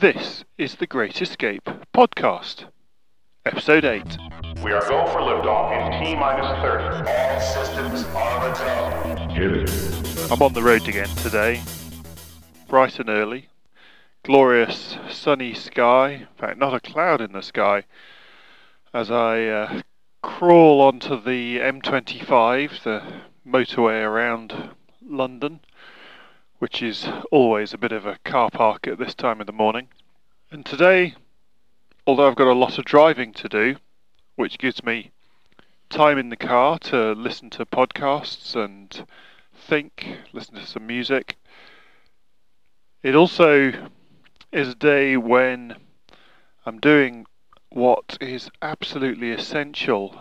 This is the Great Escape podcast, episode 8. We are go for liftoff in T minus 30. All systems are a go. Hit it. I'm on the road again today, bright and early. Glorious sunny sky, in fact, not a cloud in the sky, as I uh, crawl onto the M25, the motorway around London, which is always a bit of a car park at this time of the morning. And today, although I've got a lot of driving to do, which gives me time in the car to listen to podcasts and think, listen to some music, it also is a day when I'm doing what is absolutely essential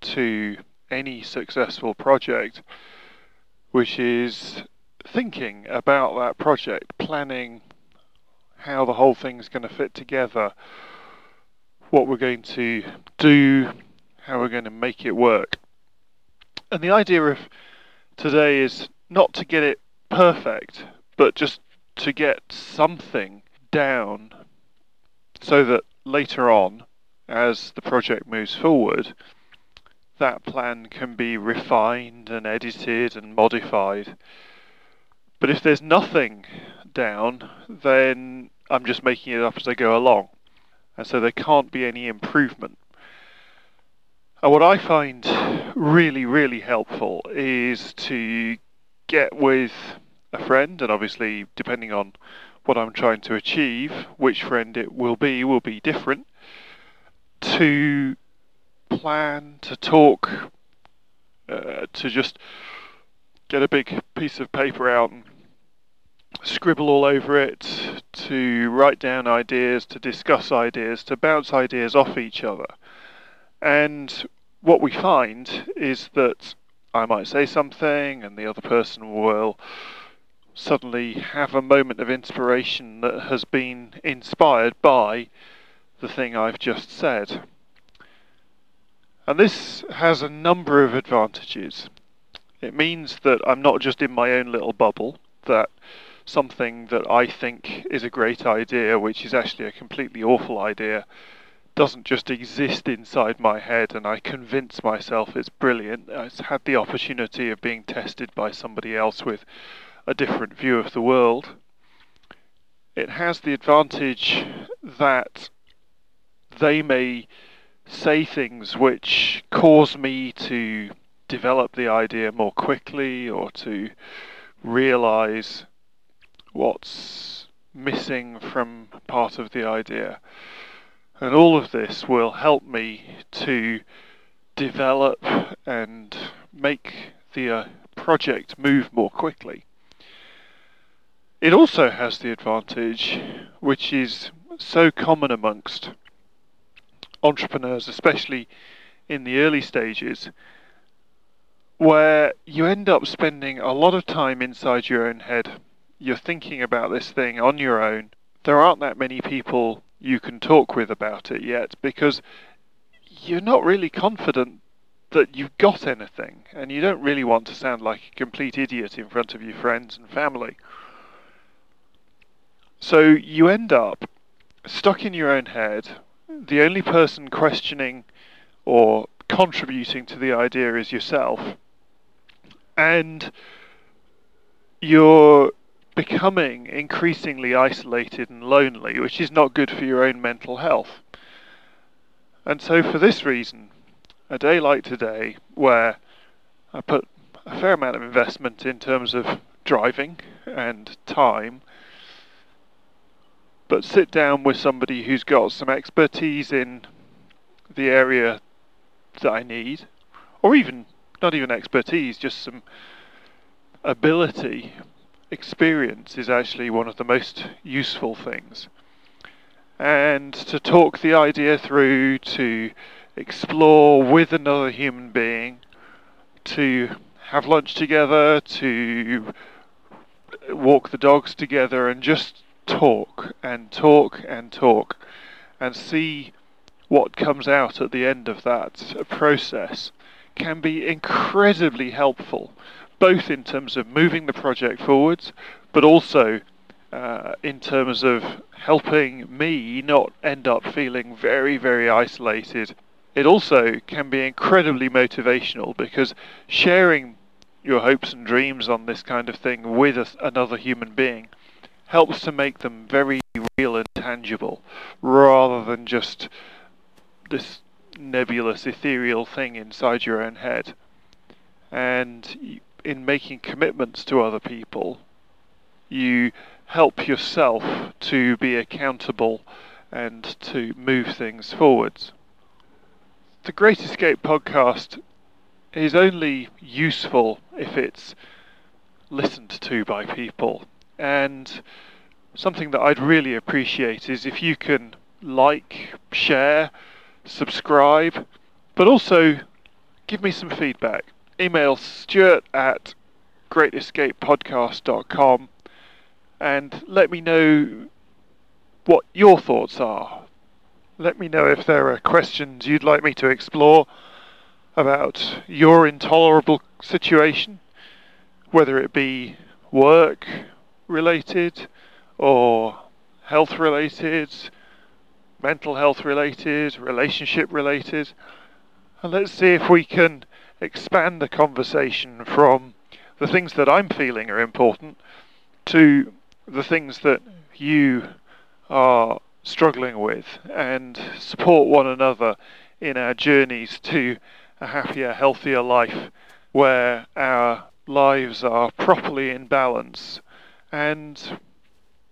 to any successful project, which is thinking about that project, planning how the whole thing's going to fit together, what we're going to do, how we're going to make it work. And the idea of today is not to get it perfect, but just to get something down so that later on, as the project moves forward, that plan can be refined and edited and modified. But if there's nothing down, then I'm just making it up as I go along. And so there can't be any improvement. And what I find really, really helpful is to get with a friend, and obviously, depending on what I'm trying to achieve, which friend it will be will be different, to plan, to talk, uh, to just get a big piece of paper out and scribble all over it, to write down ideas, to discuss ideas, to bounce ideas off each other. And what we find is that I might say something and the other person will suddenly have a moment of inspiration that has been inspired by the thing I've just said. And this has a number of advantages. It means that I'm not just in my own little bubble, that something that I think is a great idea, which is actually a completely awful idea, doesn't just exist inside my head and I convince myself it's brilliant. It's had the opportunity of being tested by somebody else with a different view of the world. It has the advantage that they may say things which cause me to develop the idea more quickly or to realize what's missing from part of the idea. And all of this will help me to develop and make the uh, project move more quickly. It also has the advantage, which is so common amongst entrepreneurs, especially in the early stages, where you end up spending a lot of time inside your own head. You're thinking about this thing on your own. There aren't that many people you can talk with about it yet because you're not really confident that you've got anything and you don't really want to sound like a complete idiot in front of your friends and family. So you end up stuck in your own head. The only person questioning or contributing to the idea is yourself. And you're becoming increasingly isolated and lonely, which is not good for your own mental health. And so, for this reason, a day like today, where I put a fair amount of investment in terms of driving and time, but sit down with somebody who's got some expertise in the area that I need, or even not even expertise, just some ability. Experience is actually one of the most useful things. And to talk the idea through, to explore with another human being, to have lunch together, to walk the dogs together, and just talk and talk and talk and see what comes out at the end of that process can be incredibly helpful, both in terms of moving the project forwards, but also uh, in terms of helping me not end up feeling very, very isolated. It also can be incredibly motivational because sharing your hopes and dreams on this kind of thing with a, another human being helps to make them very real and tangible rather than just this nebulous, ethereal thing inside your own head. And in making commitments to other people, you help yourself to be accountable and to move things forwards. The Great Escape podcast is only useful if it's listened to by people. And something that I'd really appreciate is if you can like, share, subscribe, but also give me some feedback. Email stuart at greatescapepodcast.com and let me know what your thoughts are. Let me know if there are questions you'd like me to explore about your intolerable situation, whether it be work related or health related, mental health related, relationship related. And let's see if we can expand the conversation from the things that I'm feeling are important to the things that you are struggling with and support one another in our journeys to a happier, healthier life where our lives are properly in balance and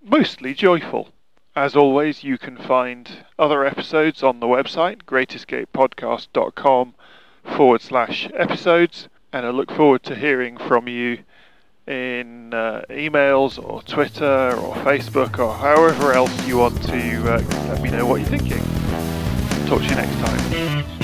mostly joyful. As always, you can find other episodes on the website, greatescapepodcast.com forward slash episodes, and I look forward to hearing from you in uh, emails or Twitter or Facebook or however else you want to uh, let me know what you're thinking. Talk to you next time.